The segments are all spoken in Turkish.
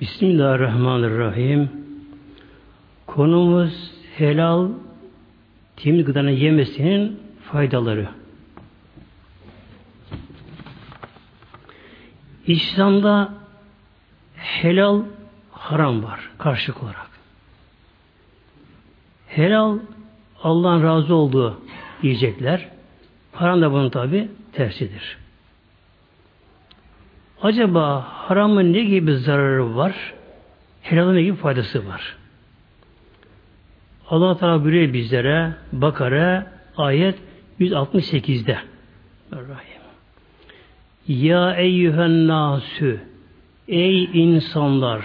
Bismillahirrahmanirrahim. Konumuz helal temiz gıdanın yemesinin faydaları. İslam'da helal haram var karşılık olarak. Helal Allah'ın razı olduğu yiyecekler. Haram da bunun tabi tersidir. Acaba haramın ne gibi zararı var? Helalın ne gibi faydası var? Allah Teala buyuruyor bizlere Bakara ayet 168'de. Rahim. Ya eyyühen nasü Ey insanlar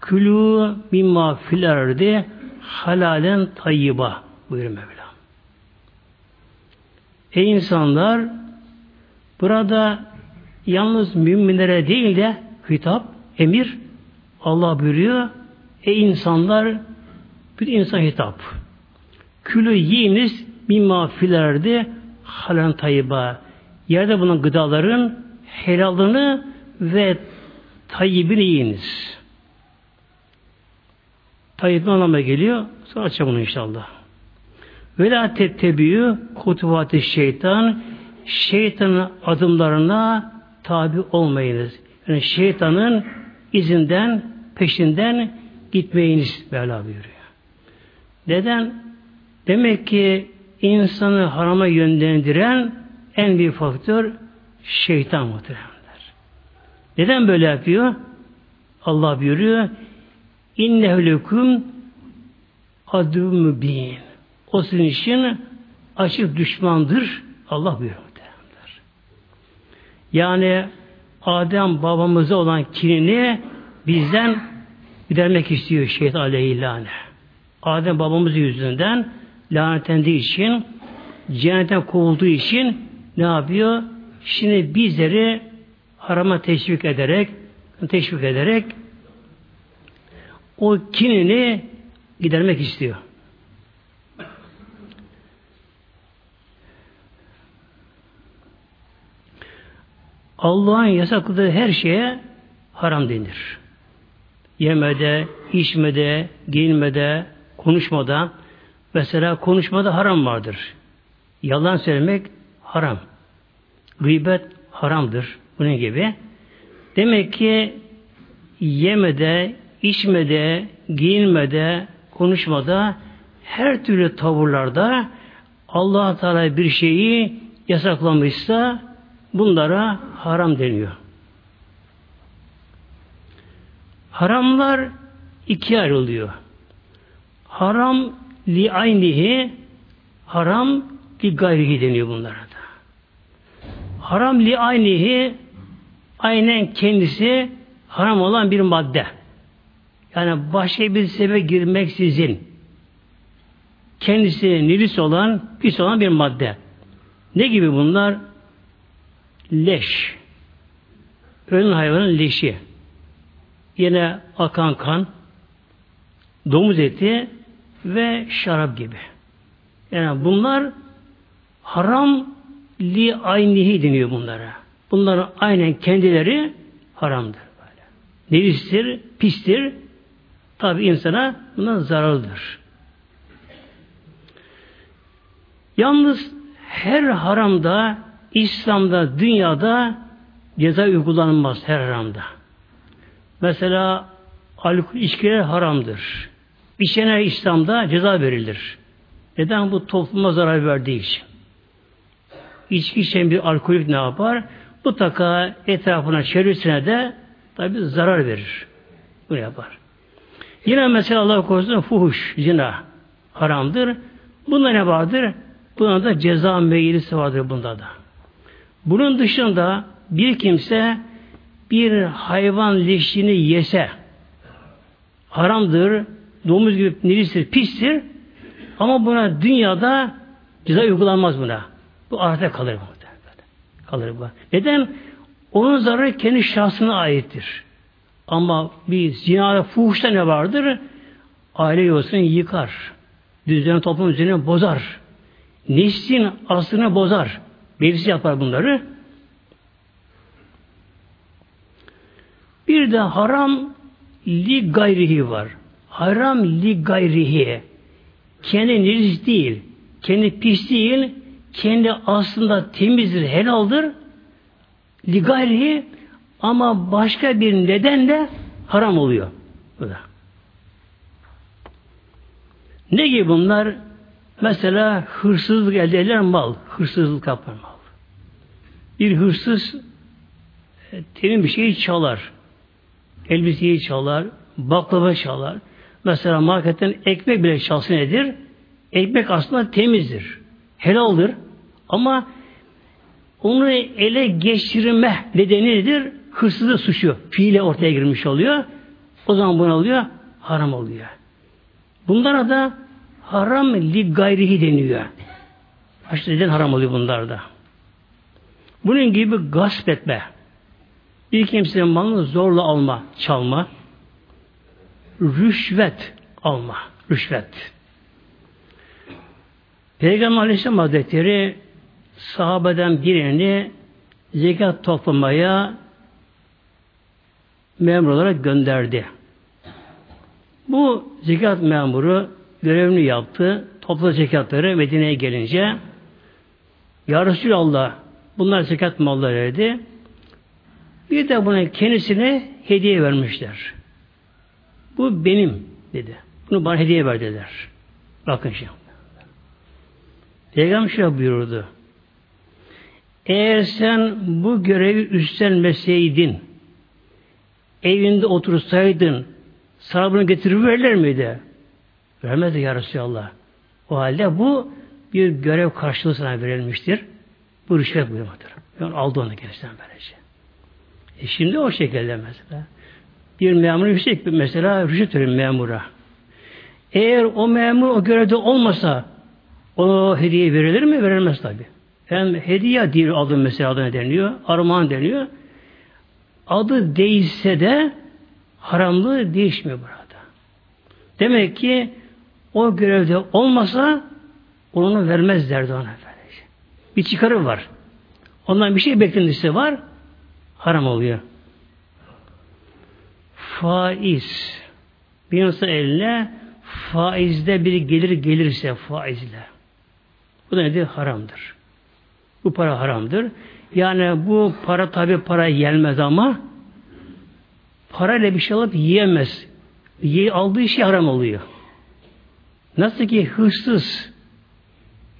külü mimma filerdi halalen tayyiba buyuruyor Mevla. Ey insanlar burada yalnız müminlere değil de hitap, emir Allah buyuruyor. Ey insanlar bir insan hitap. Külü yiyiniz mimma filerdi halen tayyiba. Yerde bulunan gıdaların helalını ve tayyibini yiyiniz. Tayyibin anlamına geliyor. Sonra açacağım bunu inşallah. Ve la tettebiyu kutuvati şeytan şeytanın adımlarına tabi olmayınız. Yani şeytanın izinden, peşinden gitmeyiniz Mevla buyuruyor. Neden? Demek ki insanı harama yönlendiren en büyük faktör şeytan muhteremler. Neden böyle yapıyor? Allah buyuruyor İnnehu lekum adu mübin. O sizin için açık düşmandır. Allah buyuruyor. Yani Adem babamıza olan kinini bizden gidermek istiyor şeytan aleyhillâne. Adem babamız yüzünden lanetlendiği için cennetten kovulduğu için ne yapıyor? Şimdi bizleri harama teşvik ederek teşvik ederek o kinini gidermek istiyor. Allah'ın yasakladığı her şeye haram denir. Yemede, içmede, giyinmede, konuşmada, mesela konuşmada haram vardır. Yalan söylemek haram. Gıybet haramdır. Bunun gibi. Demek ki yemede, içmede, giyinmede, konuşmada, her türlü tavırlarda allah Teala bir şeyi yasaklamışsa bunlara haram deniyor. Haramlar ikiye ayrılıyor. Haram li aynihi haram li gayrihi deniyor bunlara da. Haram li aynihi aynen kendisi haram olan bir madde. Yani başka bir sebebe girmeksizin kendisi nilis olan, pis olan bir madde. Ne gibi bunlar? Leş. Ölen hayvanın leşi. Yine akan kan, domuz eti ve şarap gibi. Yani bunlar haram li aynihi deniyor bunlara. Bunların aynen kendileri haramdır. Böyle. Nevistir, pistir, Tabi insana buna zararlıdır. Yalnız her haramda, İslam'da, dünyada ceza uygulanmaz her haramda. Mesela alkol içkiler haramdır. İçene İslam'da ceza verilir. Neden? Bu topluma zarar verdiği için. İçki içen bir alkolik ne yapar? Mutlaka etrafına, çevresine de tabi zarar verir. Bu yapar. Yine mesela Allah korusun fuhuş, zina haramdır. Bunda ne vardır? Bunda da ceza meyilisi vardır bunda da. Bunun dışında bir kimse bir hayvan leşini yese haramdır, domuz gibi nilistir, pistir ama buna dünyada ceza uygulanmaz buna. Bu ahirete kalır bu. Kalır bu. Neden? Onun zararı kendi şahsına aittir. Ama bir zina fuhuşta ne vardır? Aile yuvasını yıkar. Düzeni toplum üzerine bozar. Neslin aslını bozar. Birisi yapar bunları. Bir de haram li gayrihi var. Haram li gayrihi. Kendi necis değil. Kendi pis değil. Kendi aslında temizdir, helaldir. Li gayrihi ama başka bir nedenle haram oluyor. Bu da. Ne gibi bunlar? Mesela hırsızlık elde edilen mal. Hırsızlık yapan mal. Bir hırsız e, temin bir şeyi çalar. Elbiseyi çalar, baklava çalar. Mesela marketten ekmek bile çalsın nedir? Ekmek aslında temizdir. Helaldir. Ama onu ele geçirme nedeni nedir? Hırsızı suçu. Fiile ortaya girmiş oluyor. O zaman bunu oluyor? Haram oluyor. Bunlara da haram li gayrihi deniyor. İşte neden haram oluyor bunlarda? Bunun gibi gasp etme. Bir kimsenin malını zorla alma, çalma. Rüşvet alma. Rüşvet. Peygamber Aleyhisselam Hazretleri sahabeden birini zekat toplamaya memur olarak gönderdi. Bu zekat memuru görevini yaptı. Topladı zekatları Medine'ye gelince Ya Resulallah bunlar zekat mallarıydı. Bir de buna kendisine hediye vermişler. Bu benim dedi. Bunu bana hediye ver dediler. Bakın şimdi. Peygamber şöyle buyurdu. Eğer sen bu görevi üstlenmeseydin, evinde otursaydın, sana bunu getirir verirler miydi? Vermedi ya Resulallah. O halde bu bir görev karşılığı sana verilmiştir. Bu rüşvet buyurmadır. Yani aldı onu kendisinden böylece. E şimdi o şekilde mesela. Bir memur yüksek bir mesela rüşvet verir memura. Eğer o memur o görevde olmasa o hediye verilir mi? Verilmez tabi. Hem hediye değil adı mesela adına deniliyor. Armağan deniyor. Adı değişse de haramlığı değişmiyor burada. Demek ki o görevde olmasa onu vermezlerdi ona. Bir çıkarı var. Ondan bir şey beklentisi var. Haram oluyor. Faiz. Bir insan eline faizde bir gelir gelirse faizle. Bu da nedir? Haramdır. Bu para haramdır. Yani bu para tabi para gelmez ama parayla bir şey alıp yiyemez. Ye, aldığı şey haram oluyor. Nasıl ki hırsız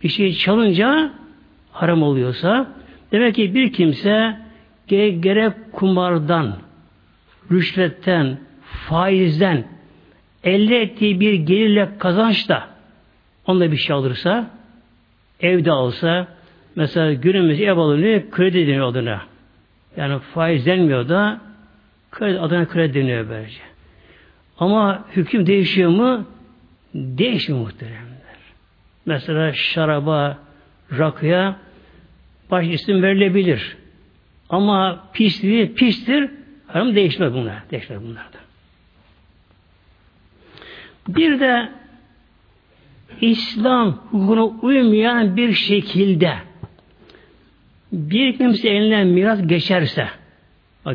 bir şey çalınca haram oluyorsa demek ki bir kimse gerek, kumardan, rüşvetten, faizden elde ettiği bir gelirle kazançta onda bir şey alırsa evde alsa mesela günümüz ev alınıyor kredi deniyor adına. Yani faiz denmiyor da kredi adına kredi deniyor böylece. Ama hüküm değişiyor mu? Değişmiyor muhteremler. Mesela şaraba, rakıya baş isim verilebilir. Ama pisliği pistir. Haram değişmez bunlar. Değişmez bunlarda. Bir de İslam hukukuna uymayan bir şekilde bir kimse elinden miras geçerse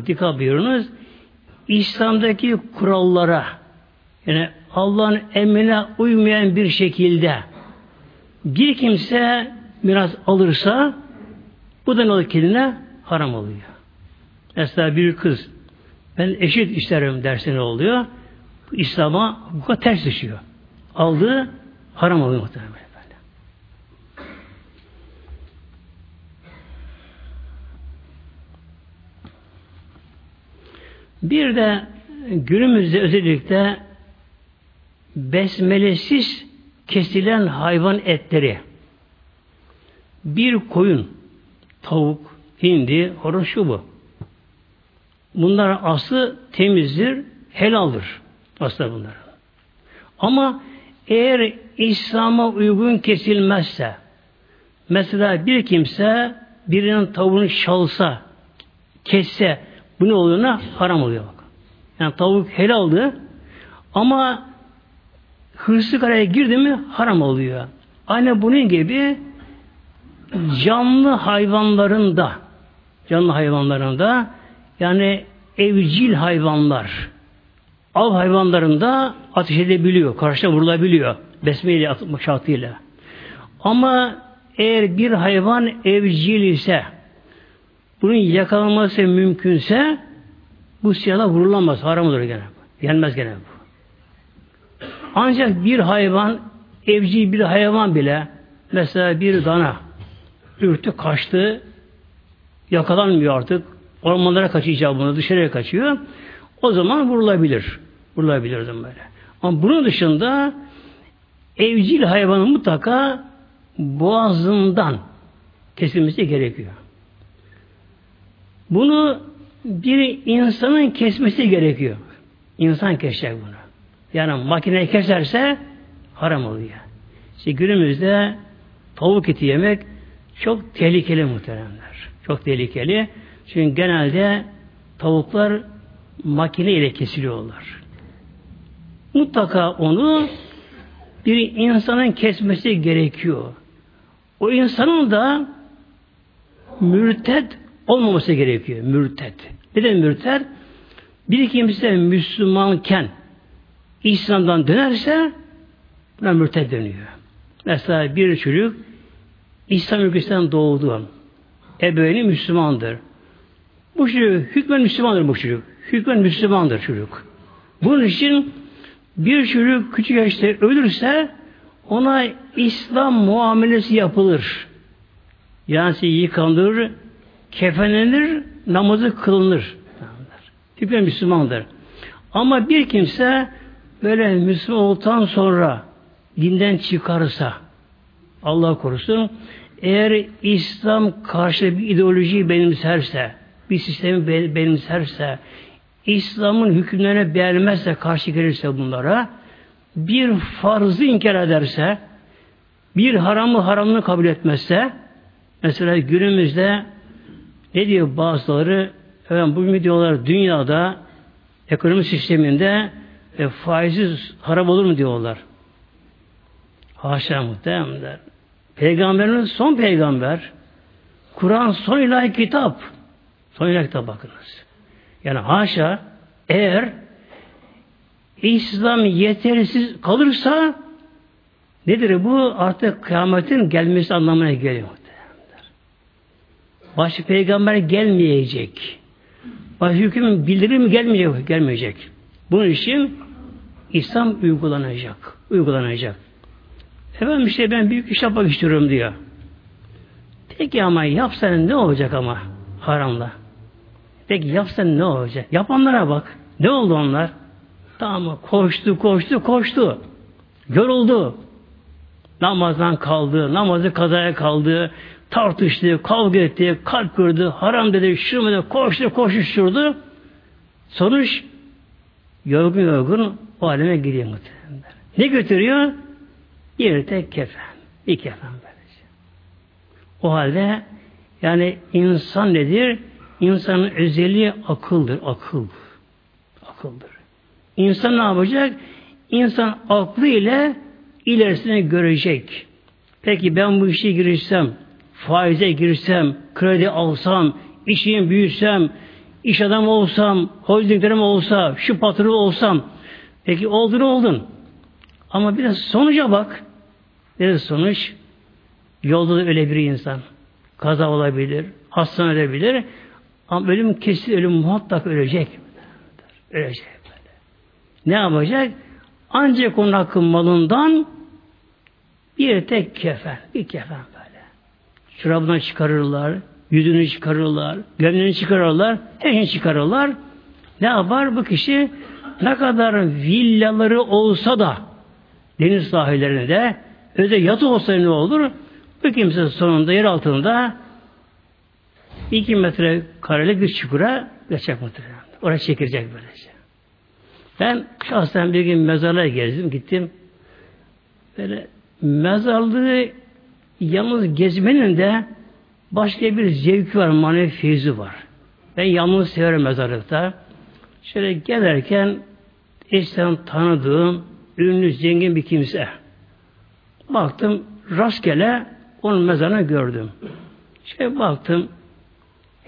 dikkat buyurunuz İslam'daki kurallara yani Allah'ın emrine uymayan bir şekilde bir kimse miras alırsa bu da ne olur kendine? Haram oluyor. Mesela bir kız ben eşit isterim derse ne oluyor? İslam'a hukuka ters düşüyor. Aldığı haram oluyor muhtemelen. Bir de günümüzde özellikle besmelesiz kesilen hayvan etleri bir koyun, tavuk, hindi, horoz şu bu. Bunlar aslı temizdir, helaldir. Aslında bunlar. Ama eğer İslam'a uygun kesilmezse mesela bir kimse birinin tavuğunu çalsa, kesse bu ne oluyor? Haram oluyor. Bak. Yani tavuk helaldi ama hırsızlık araya girdi mi haram oluyor. Aynı bunun gibi canlı hayvanlarında canlı hayvanlarında yani evcil hayvanlar av hayvanlarında ateş edebiliyor, karşına vurulabiliyor. Besmeyle atmak şartıyla. Ama eğer bir hayvan evcil ise bunun yakalanması mümkünse bu silahla vurulamaz. Haram olur gene. Yenmez gene bu. Ancak bir hayvan evcil bir hayvan bile mesela bir dana ürktü kaçtı yakalanmıyor artık ormanlara kaçacak bunu dışarıya kaçıyor o zaman vurulabilir. Vurulabilir böyle. Ama bunun dışında evcil hayvanın mutlaka boğazından kesilmesi gerekiyor. Bunu bir insanın kesmesi gerekiyor. İnsan kesecek bunu. Yani makine keserse haram oluyor. İşte günümüzde tavuk eti yemek çok tehlikeli muhteremler. Çok tehlikeli. Çünkü genelde tavuklar makine ile kesiliyorlar. Mutlaka onu bir insanın kesmesi gerekiyor. O insanın da mürted olmaması gerekiyor. Mürted. Neden mürted? Bir kimse Müslümanken İslam'dan dönerse buna mürted dönüyor. Mesela bir çocuk İslam ülkesinden doğdu. Ebeveyni Müslümandır. Bu çocuk hükmen Müslümandır bu çocuk. Hükmen Müslümandır çocuk. Bunun için bir çocuk küçük yaşta ölürse ona İslam muamelesi yapılır. Yani yıkanır, kefenlenir, namazı kılınır. Hükmen Müslümandır. Ama bir kimse böyle Müslüman olduktan sonra dinden çıkarsa Allah korusun eğer İslam karşı bir ideolojiyi benimserse bir sistemi benimserse İslam'ın hükümlerine beğenmezse karşı gelirse bunlara bir farzı inkar ederse bir haramı haramını kabul etmezse mesela günümüzde ne diyor bazıları efendim, bugün diyorlar dünyada ekonomi sisteminde e, faizsiz haram olur mu diyorlar. Haşa muhtemelen. Peygamberimiz son peygamber. Kur'an son ilahi kitap. Son ilahi kitap bakınız. Yani haşa eğer İslam yetersiz kalırsa nedir bu? Artık kıyametin gelmesi anlamına geliyor. Başka peygamber gelmeyecek. Başka hüküm bildirim gelmeyecek, gelmeyecek. Bunun için İslam uygulanacak. Uygulanacak. Efendim işte ben büyük iş yapmak istiyorum diyor. Peki ama yapsan ne olacak ama haramla? Peki yapsan ne olacak? Yapanlara bak. Ne oldu onlar? Tamam koştu, koştu, koştu. Yoruldu. Namazdan kaldı, namazı kazaya kaldı, tartıştı, kavga etti, kalp kırdı, haram dedi, dedi, koştu, koşuşturdu. Sonuç yorgun yorgun o aleme gidiyor muhtemelen. Ne götürüyor? Bir tek kefen. Bir kefen böylece. O halde yani insan nedir? İnsanın özelliği akıldır. Akıl. Akıldır. İnsan ne yapacak? İnsan aklı ile ilerisine görecek. Peki ben bu işe girişsem, faize girsem, kredi alsam, işimi büyüsem, iş adamı olsam, holdinglerim olsa, şu patron olsam, peki oldun oldun. Ama biraz sonuca bak. Biraz sonuç? Yolda da öyle bir insan. Kaza olabilir, hastane edebilir. Ama ölüm kesin, ölüm muhakkak ölecek. Ölecek. Ne yapacak? Ancak onun hakkın malından bir tek kefen, bir kefen böyle. Çorabından çıkarırlar, yüzünü çıkarırlar, gömleğini çıkarırlar, her şeyi çıkarırlar. Ne yapar bu kişi? Ne kadar villaları olsa da deniz sahillerinde öyle yatı olsa ne olur? Bu kimse sonunda yer altında iki metre karelik bir çukura geçecek muhtemelen. Oraya çekilecek böylece. Ben şahsen bir gün mezarlığa gezdim, gittim. Böyle mezarlığı yalnız gezmenin de başka bir zevki var, manevi feyzi var. Ben yalnız severim mezarlıkta. Şöyle gelirken eşten tanıdığım ünlü zengin bir kimse. Baktım rastgele onun mezarını gördüm. Şey baktım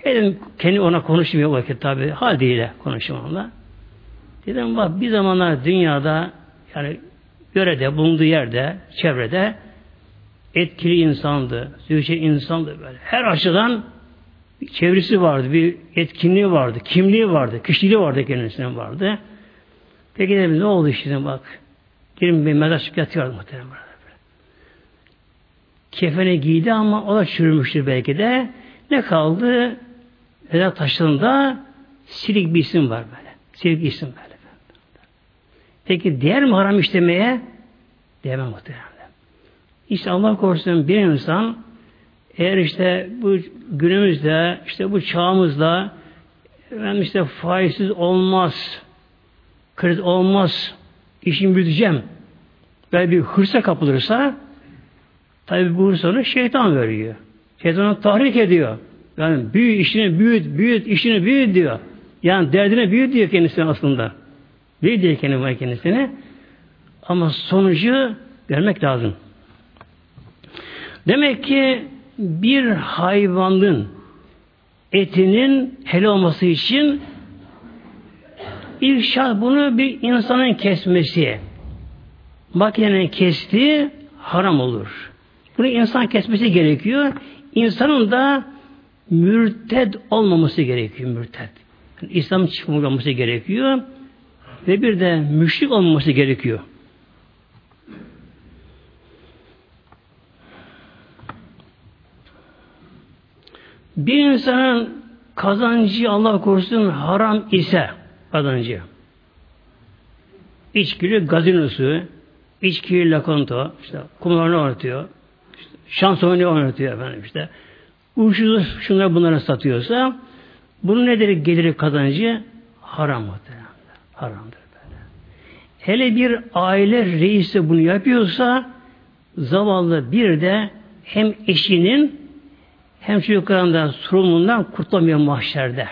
dedim kendi ona konuşmuyor vakit tabi hal değil konuşmamla. Dedim bak bir zamanlar dünyada yani yörede, bulunduğu yerde, çevrede etkili insandı, zühçe insandı böyle. Her açıdan bir çevresi vardı, bir etkinliği vardı, kimliği vardı, kişiliği vardı kendisine vardı. Peki dedim ne oldu işte bak. Dedim bir mezar çıkıp yatıyordu muhtemelen. Kefene giydi ama o da çürümüştür belki de. Ne kaldı? Mezar taşında silik bir isim var böyle. Silik bir isim böyle. Peki diğer mi haram işlemeye? Diyemem muhtemelen. İşte Allah korusun bir insan eğer işte bu günümüzde işte bu çağımızda ben işte faizsiz olmaz kredi olmaz işimi büyüteceğim böyle bir hırsa kapılırsa tabi bu hırs onu şeytan veriyor. Şeytan tahrik ediyor. Yani büyü işini büyüt, büyüt, işini büyüt diyor. Yani derdine büyüt diyor kendisine aslında. Büyüt diyor kendine kendisine. Ama sonucu görmek lazım. Demek ki bir hayvanın etinin helal olması için şart bunu bir insanın kesmesi. Makinenin kestiği haram olur. Bunu insan kesmesi gerekiyor. İnsanın da mürted olmaması gerekiyor. Mürted. Yani İslam çıkmaması gerekiyor. Ve bir de müşrik olmaması gerekiyor. Bir insanın kazancı Allah korusun haram ise kazancı içkili gazinosu, içkili lakonto, işte kumarını oynatıyor, işte şans oyunu oynatıyor efendim işte. Uyuşturucu şunları bunlara satıyorsa bunun nedir geliri kazancı? Haram muhtemelen. Haramdır böyle. Hele bir aile reisi bunu yapıyorsa zavallı bir de hem eşinin hem çocuklarından sorumluluğundan kurtulamıyor mahşerde.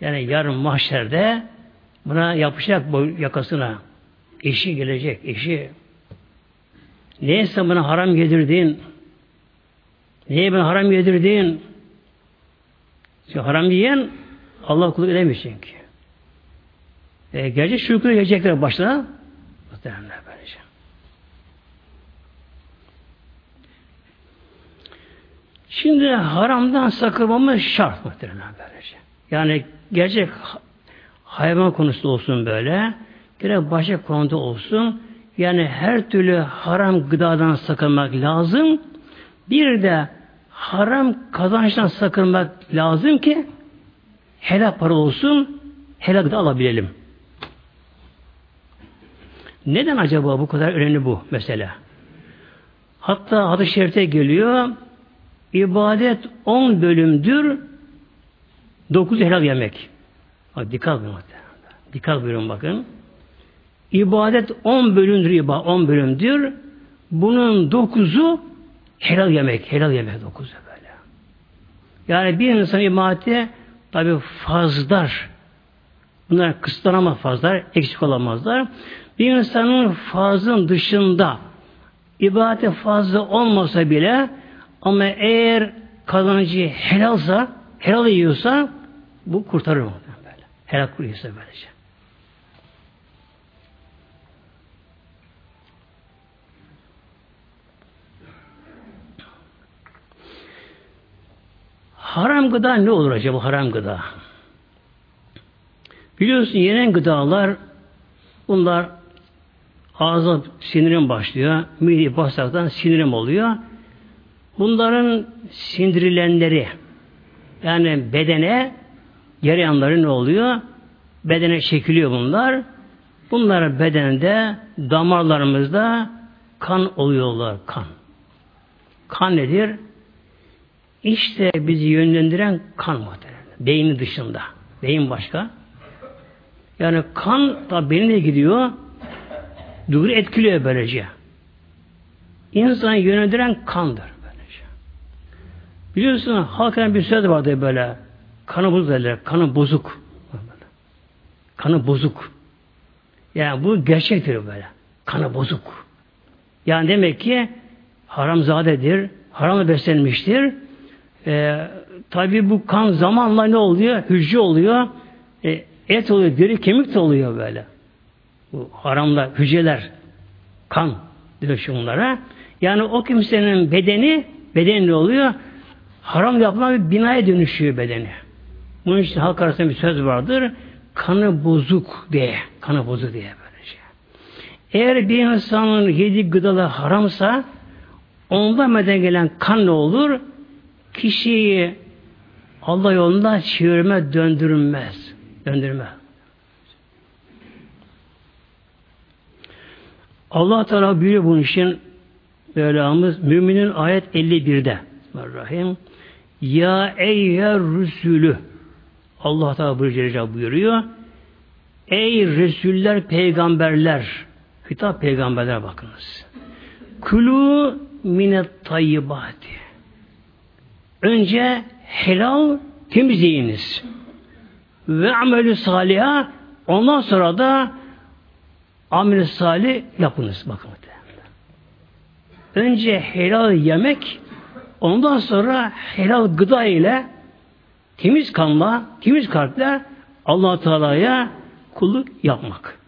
Yani yarın mahşerde buna yapacak bu yakasına. Eşi gelecek, eşi. Neyse bana haram yedirdin? Neye bana haram yedirdin? Çünkü haram yiyen Allah kulluk edemiyor çünkü. E, gerçek şükür gelecekler başına. Muhtemelen böylece. Şimdi haramdan sakınmamız şart muhtemelen böylece. Yani gerçek hayvan konusu olsun böyle, gerek başka konuda olsun, yani her türlü haram gıdadan sakınmak lazım. Bir de haram kazançtan sakınmak lazım ki helal para olsun, helal gıda alabilelim. Neden acaba bu kadar önemli bu mesela? Hatta hadis-i şerifte geliyor, ibadet 10 bölümdür, 9 helal yemek. Bak, dikkat buyurun. Dikkat buyurun bakın. İbadet 10 bölümdür, ibadet 10 bölümdür. Bunun 9'u helal yemek. Helal yemek 9'u böyle. Yani bir insan ibadete tabi fazlar. Bunlar kısıtlanamaz fazlar, eksik olamazlar. Bir insanın fazlın dışında ibadete fazla olmasa bile ama eğer kazancı helalsa, helal yiyorsa bu kurtarır mı? Böyle. Helal kuruyorsa böylece. Haram gıda ne olur acaba haram gıda? Biliyorsun yenen gıdalar bunlar ağza sinirim başlıyor. Mide bağırsaktan sinirim oluyor. Bunların sindirilenleri yani bedene yanları ne oluyor? Bedene çekiliyor bunlar. Bunlar bedende damarlarımızda kan oluyorlar. Kan. Kan nedir? İşte bizi yönlendiren kan muhtemelen. Beynin dışında. Beyin başka. Yani kan da beyine gidiyor. Duygu etkiliyor böylece. İnsanı yönlendiren kandır. Böylece. Biliyorsun halkın bir söz vardı böyle. Kanı bozuk derler. Kanı bozuk. Kanı bozuk. Yani bu gerçektir böyle. Kanı bozuk. Yani demek ki haramzadedir. Haramla beslenmiştir. Ee, Tabi bu kan zamanla ne oluyor? Hücre oluyor. E, et oluyor, deri kemik de oluyor böyle. Bu haramda hücreler, kan diyor şunlara. Yani o kimsenin bedeni, bedeni ne oluyor? Haram yapılan bir binaya dönüşüyor bedeni. Bunun için halk arasında bir söz vardır. Kanı bozuk diye. Kanı bozuk diye böylece. Eğer bir insanın yediği gıdalar haramsa ondan meden gelen kan ne olur? Kişiyi Allah yolunda çevirme döndürülmez. Döndürme. Allah Teala buyuruyor bunun için Mevlamız müminin ayet 51'de Rahim Ya eyyüher rüsülü Allah Teala buyuruyor. Ey Resuller, peygamberler hitap peygamberler bakınız. Kulu minet tayyibati Önce helal temizleyiniz. Ve amelü saliha ondan sonra da amel salih yapınız. Bakın. Önce helal yemek ondan sonra helal gıda ile temiz kanla, temiz kalple allah Teala'ya kulluk yapmak.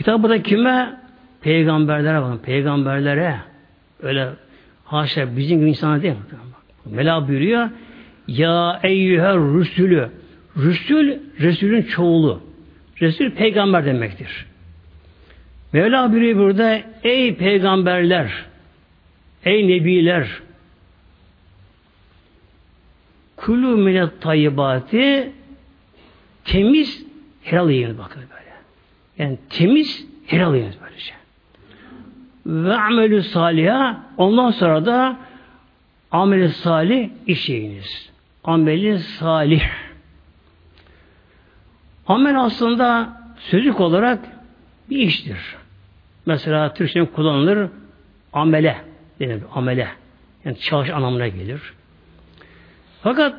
Hitap da kime? Peygamberlere bakın. Peygamberlere. Öyle haşa bizim gibi insana değil. Mela buyuruyor. Ya eyyüher rüsülü. Rüsül, Resulün çoğulu. Resul peygamber demektir. Mevla buyuruyor burada ey peygamberler, ey nebiler kulu minet tayyibati temiz helal yiyiniz bakın böyle. Yani temiz helal yiyiniz böylece. Ve amelü saliha ondan sonra da ameli salih iş yiyiniz. Ameli salih. Amel aslında sözlük olarak bir iştir. Mesela Türkçe'nin kullanılır amele denir. Amele. Yani çalış anlamına gelir. Fakat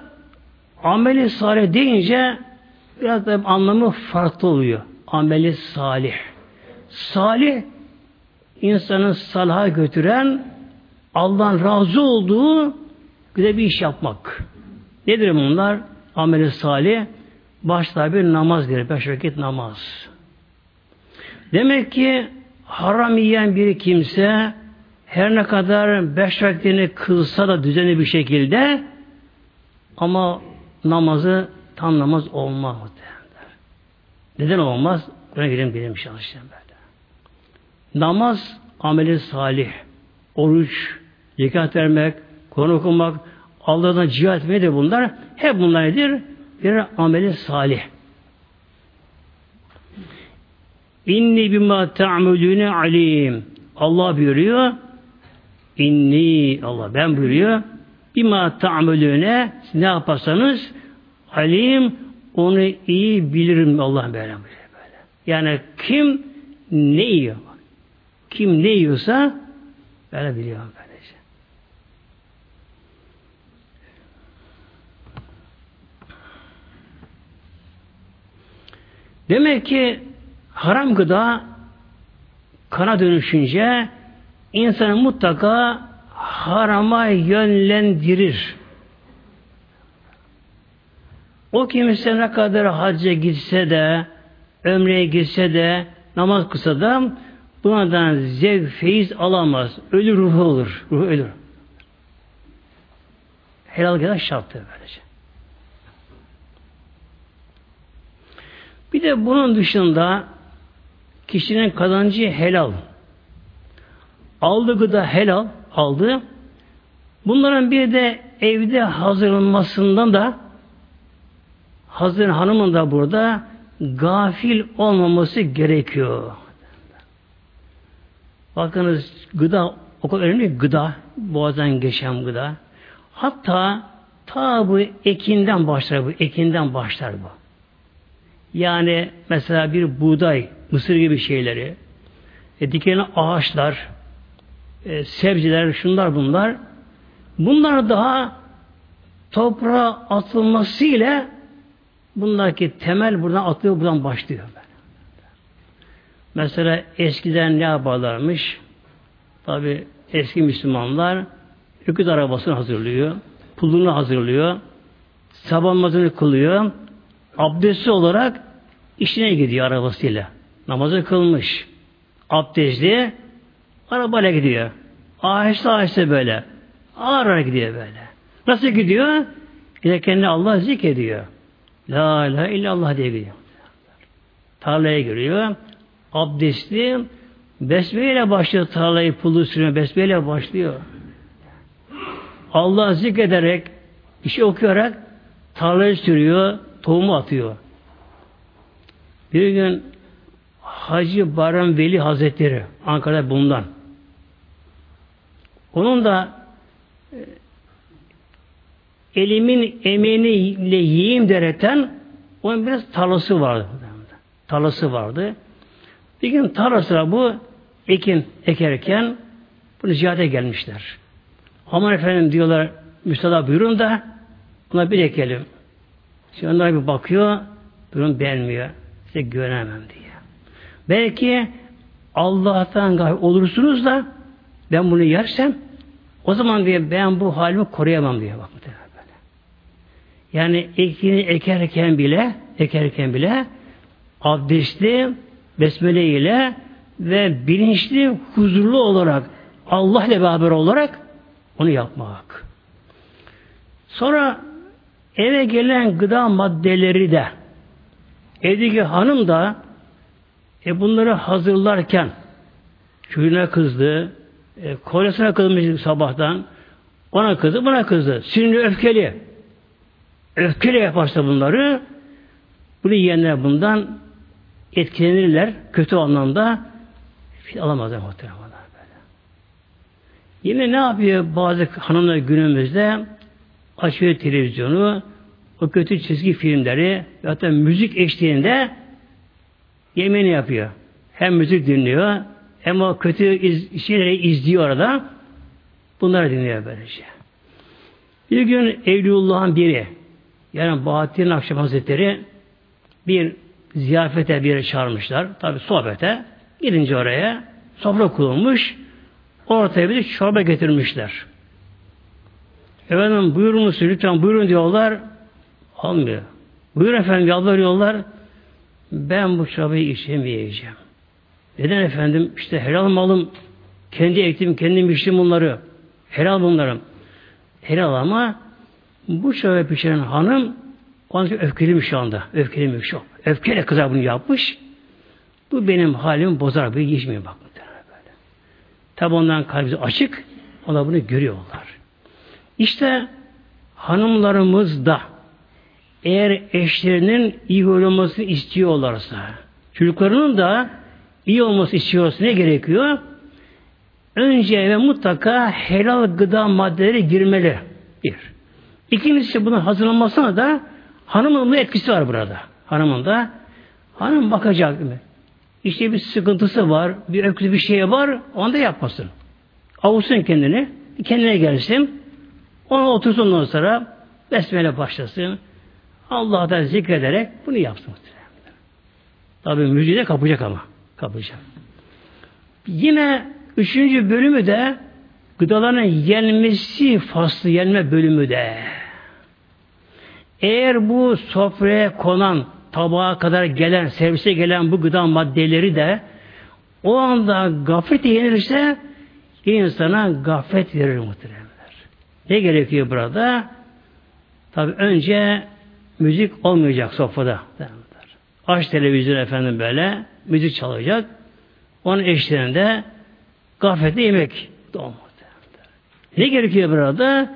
ameli salih deyince biraz da anlamı farklı oluyor. Ameli salih. Salih insanın salaha götüren Allah'ın razı olduğu güzel bir iş yapmak. Nedir bunlar? Ameli salih başta bir namaz verir. Beş vakit namaz. Demek ki haram yiyen bir kimse her ne kadar beş vaktini kılsa da düzenli bir şekilde ama namazı tam namaz olmaz. Neden olmaz? Buna girelim bilim çalışacağım böyle. Namaz ameli salih. Oruç, zekat vermek, konu okumak, Allah'dan cihat etmek de bunlar. Hep bunlar nedir? Bir ameli salih. İnni bima ta'mudune alim. Allah buyuruyor. İnni Allah ben buyuruyor. Bima ta'mudune ne yaparsanız alim onu iyi bilirim Allah böyle. Yani kim ne yiyor? Kim ne yiyorsa böyle biliyor böylece. Demek ki haram gıda kana dönüşünce insanı mutlaka harama yönlendirir. O kimse ne kadar hacca gitse de, ömreye gitse de, namaz kısa da bundan zevk, feyiz alamaz. Ölür ruhu olur. Ruhu ölür. Helal gıda şarttır böylece. Bir de bunun dışında kişinin kazancı helal. Aldığı gıda helal aldı. Bunların bir de evde hazırlanmasından da hazır hanımın da burada gafil olmaması gerekiyor. Bakınız gıda o kadar önemli gıda boğazdan geçen gıda. Hatta ta bu ekinden başlar bu ekinden başlar bu. Yani mesela bir buğday mısır gibi şeyleri, e, diken ağaçlar, e, sebzeler, şunlar bunlar. Bunlar daha toprağa atılmasıyla bundaki temel buradan atıyor, buradan başlıyor. Mesela eskiden ne yaparlarmış? Tabi eski Müslümanlar öküz arabasını hazırlıyor, pulunu hazırlıyor, sabahmazını kılıyor, abdestli olarak işine gidiyor arabasıyla. Namazı kılmış. Abdestli arabayla gidiyor. Aheste aheste böyle. Ağır ağır gidiyor böyle. Nasıl gidiyor? Kendi Allah zikrediyor. La ilahe illallah diye gidiyor. Tarlaya giriyor. Abdestli besmeyle başlıyor tarlayı pulu sürüyor. Besmeyle başlıyor. Allah zikrederek bir şey okuyarak tarlayı sürüyor, tohumu atıyor. Bir gün Hacı Baran Veli Hazretleri Ankara'da bundan. Onun da e, elimin emeğiyle yiyeyim dereten onun biraz tarlası vardı. Tarlası vardı. Bir gün tarlasına bu ekin ekerken bunu ziyarete gelmişler. Aman efendim diyorlar müsaade buyurun da buna bir ekelim. Şimdi onlar bir bakıyor durum beğenmiyor. Size güvenemem diye. Belki Allah'tan gayb olursunuz da ben bunu yersem o zaman diye ben bu halimi koruyamam diye bak böyle. Yani ekini ekerken bile ekerken bile abdestli besmele ile ve bilinçli, huzurlu olarak Allah ile beraber olarak onu yapmak. Sonra eve gelen gıda maddeleri de evdeki hanım da e bunları hazırlarken çocuğuna kızdı, e, kolyesine kızmış sabahtan, ona kızdı, buna kızdı. Sinirli, öfkeli. Öfkeli yaparsa bunları, bunu yiyenler bundan etkilenirler, kötü anlamda alamazlar muhtemelen. Yine ne yapıyor bazı hanımlar günümüzde? Açıyor televizyonu, o kötü çizgi filmleri, hatta müzik eşliğinde yemeğini yapıyor. Hem müzik dinliyor, o kötü iz, şeyleri izliyor orada. Bunları dinliyor böylece. Bir gün Evliyullah'ın biri, yani Bahattin Akşam Hazretleri bir ziyafete bir çağırmışlar. Tabi sohbete. Gidince oraya sofra kurulmuş. Ortaya bir çorba getirmişler. Efendim buyurun musun lütfen buyurun diyorlar. Almıyor. Buyur efendim yalvarıyorlar. Ben bu çorbayı içemeyeceğim. Neden efendim? İşte helal malım. Kendi ektim, kendim içtim bunları. Helal bunlarım. Helal ama bu çorba pişiren hanım onun için öfkeliymiş şu anda. Öfkeliymiş çok. Öfkeyle kızar bunu yapmış. Bu benim halimi bozar. Bir geçmiyor bak. Böyle. Tabi ondan kalbi açık. Onlar bunu görüyorlar. İşte hanımlarımız da eğer eşlerinin iyi olmasını istiyorlarsa, çocuklarının da iyi olması istiyorsa ne gerekiyor? Önce ve mutlaka helal gıda maddeleri girmeli. Bir. İkincisi bunun hazırlanmasına da hanımın etkisi var burada. Hanımın da hanım bakacak mi? İşte bir sıkıntısı var, bir öksü bir şey var, onu da yapmasın. Avutsun kendini, kendine gelsin, ona otursun ondan sonra besmele başlasın. Allah'tan zikrederek bunu yapsın. Tabi müjde kapacak ama. Kapacak. Yine üçüncü bölümü de gıdaların yenmesi faslı yenme bölümü de. Eğer bu sofraya konan tabağa kadar gelen, servise gelen bu gıda maddeleri de o anda gaflet yenirse insana gaflet verir muhteremler. Ne gerekiyor burada? Tabi önce müzik olmayacak sofrada. Aç televizyon efendim böyle, müzik çalacak. Onun eşliğinde gaflette yemek olmadı. Ne gerekiyor burada?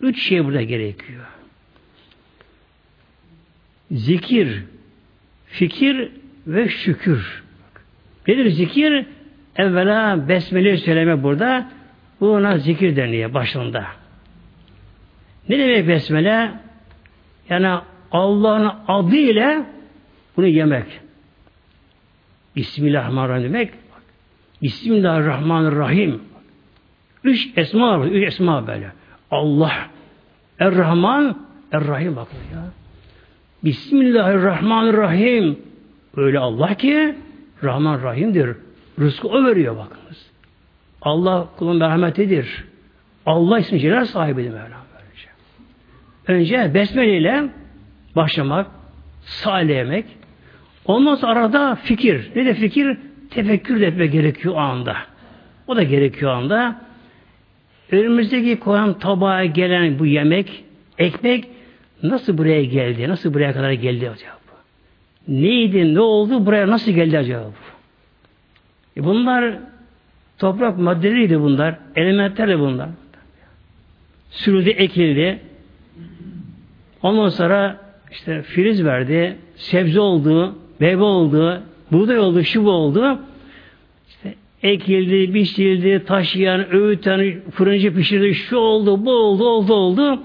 Üç şey burada gerekiyor. Zikir, fikir ve şükür. Nedir zikir? Evvela besmele söyleme burada. Bu ona zikir deniyor başında. Ne demek besmele? Yani Allah'ın adıyla bunu yemek. Bismillahirrahmanirrahim demek. Bismillahirrahmanirrahim. Üç esma var. Üç esma böyle. Allah. Er-Rahman, Er-Rahim bakın ya. Bismillahirrahmanirrahim. Öyle Allah ki Rahman Rahim'dir. Rızkı o veriyor bakınız. Allah kulun merhametidir. Allah ismi celal sahibidir Mevlam böylece. Önce besmele ile başlamak, Salih yemek. Ondan sonra arada fikir. Ne de fikir? Tefekkür etmek gerekiyor o anda. O da gerekiyor o anda. Önümüzdeki koyan tabağa gelen bu yemek, ekmek nasıl buraya geldi? Nasıl buraya kadar geldi acaba? Neydi, ne oldu, buraya nasıl geldi acaba? E bunlar toprak maddeleriydi bunlar, elementlerdi bunlar. Sürüldü, ekildi. Ondan sonra işte filiz verdi, sebze oldu, meyve oldu, buğday oldu, şu oldu. İşte ekildi, biçildi, taşıyan, öğüten, fırıncı pişirdi, şu oldu, bu oldu, oldu, oldu.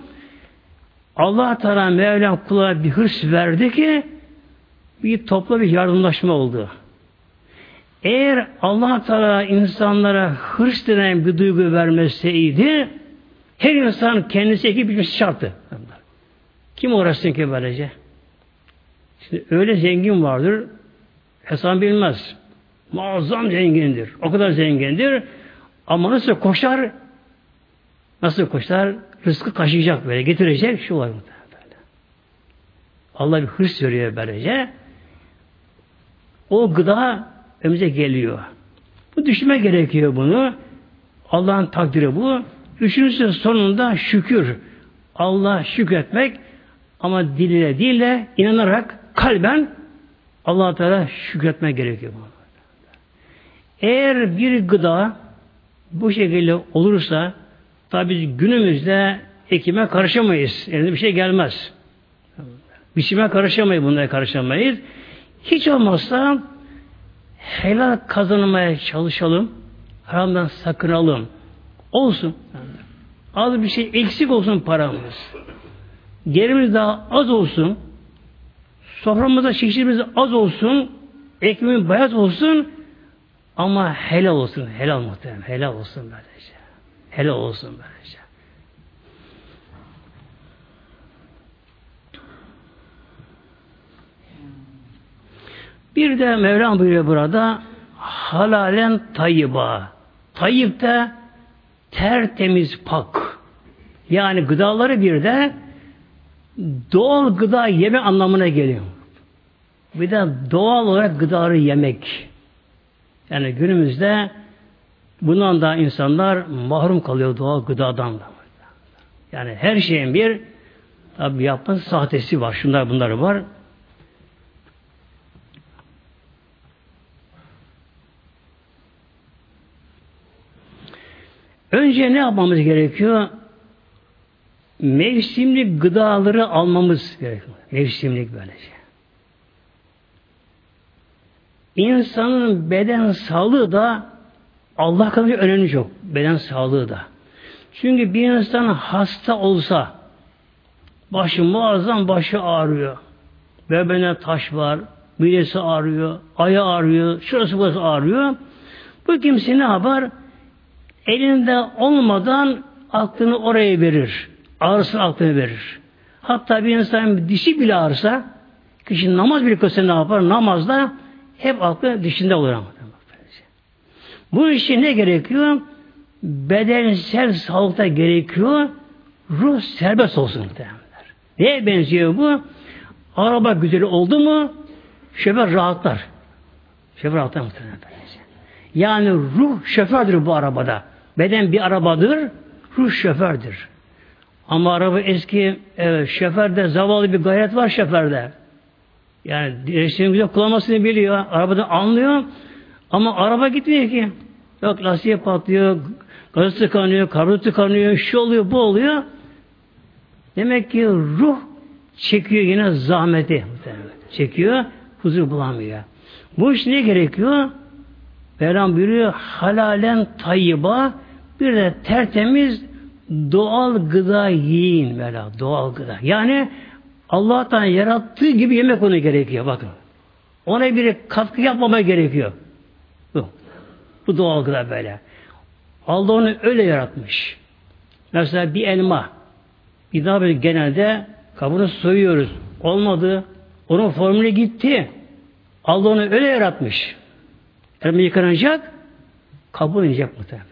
Allah Teala Mevlam kula bir hırs verdi ki bir topla bir yardımlaşma oldu. Eğer Allah Teala insanlara hırs denen bir duygu vermeseydi her insan kendisi ekip bitmesi şarttı. Kim uğraşsın ki böylece? Şimdi öyle zengin vardır hesap bilmez. Muazzam zengindir. O kadar zengindir. Ama nasıl koşar? Nasıl koşar? Rızkı taşıyacak böyle. Getirecek şu var. Böyle. Allah bir hırs veriyor böylece. O gıda önümüze geliyor. Bu düşünme gerekiyor bunu. Allah'ın takdiri bu. Üçüncüsü sonunda şükür. Allah şükretmek ama diliyle dille inanarak kalben Allah Teala şükretmek gerekiyor. Eğer bir gıda bu şekilde olursa tabi günümüzde ekime karışamayız. Elinde bir şey gelmez. Biçime karışamayız, bunlara karışamayız. Hiç olmazsa helal kazanmaya çalışalım. Haramdan sakınalım. Olsun. Az bir şey eksik olsun paramız. Gerimiz daha az olsun. Soframızda çeşitimiz az olsun. Ekmeğimiz bayat olsun. Ama helal olsun. Helal muhtemelen. Helal olsun böylece. Helal olsun böylece. Bir de Mevlam buyuruyor burada halalen tayyiba. Tayyip de tertemiz pak. Yani gıdaları bir de doğal gıda yeme anlamına geliyor. Bir de doğal olarak gıdaları yemek. Yani günümüzde bundan da insanlar mahrum kalıyor doğal gıdadan da. Yani her şeyin bir tabi yapması sahtesi var. Şunlar bunlar var. Önce ne yapmamız gerekiyor? Mevsimlik gıdaları almamız gerekiyor. Mevsimlik böylece. İnsanın beden sağlığı da Allah kadar önemli çok. Beden sağlığı da. Çünkü bir insan hasta olsa başı muazzam başı ağrıyor. Bebeğine taş var, midesi ağrıyor, ayağı ağrıyor, şurası burası ağrıyor. Bu kimse ne yapar? elinde olmadan aklını oraya verir. Ağrısını aklını verir. Hatta bir insan dişi bile ağrısa kişi namaz bile kılsa ne yapar? Namazda hep aklı dişinde olur. Bu işe ne gerekiyor? Bedensel sağlıkta gerekiyor. Ruh serbest olsun muhtemelenler. Neye benziyor bu? Araba güzel oldu mu şoför rahatlar. Şoför rahatlar muhtemelen. Yani ruh şofördür bu arabada. Beden bir arabadır, ruh şofördür. Ama araba eski, evet, şoförde zavallı bir gayret var şoförde. Yani direksiyonu güzel kullanmasını biliyor, arabada anlıyor ama araba gitmiyor ki. Yok lastiğe patlıyor, gazı tıkanıyor, kablo tıkanıyor, şu oluyor, bu oluyor. Demek ki ruh çekiyor yine zahmeti. Çekiyor, huzur bulamıyor. Bu iş ne gerekiyor? Mevlam buyuruyor halalen tayyiba bir de tertemiz doğal gıda yiyin Mevla. Doğal gıda. Yani Allah'tan yarattığı gibi yemek onu gerekiyor. Bakın. Ona bir katkı yapmama gerekiyor. Bu. Bu doğal gıda böyle. Allah onu öyle yaratmış. Mesela bir elma. Bir daha böyle genelde kabuğunu soyuyoruz. Olmadı. Onun formülü gitti. Allah onu öyle yaratmış. Elma yıkanacak, kabuğunu yiyecek muhtemelen.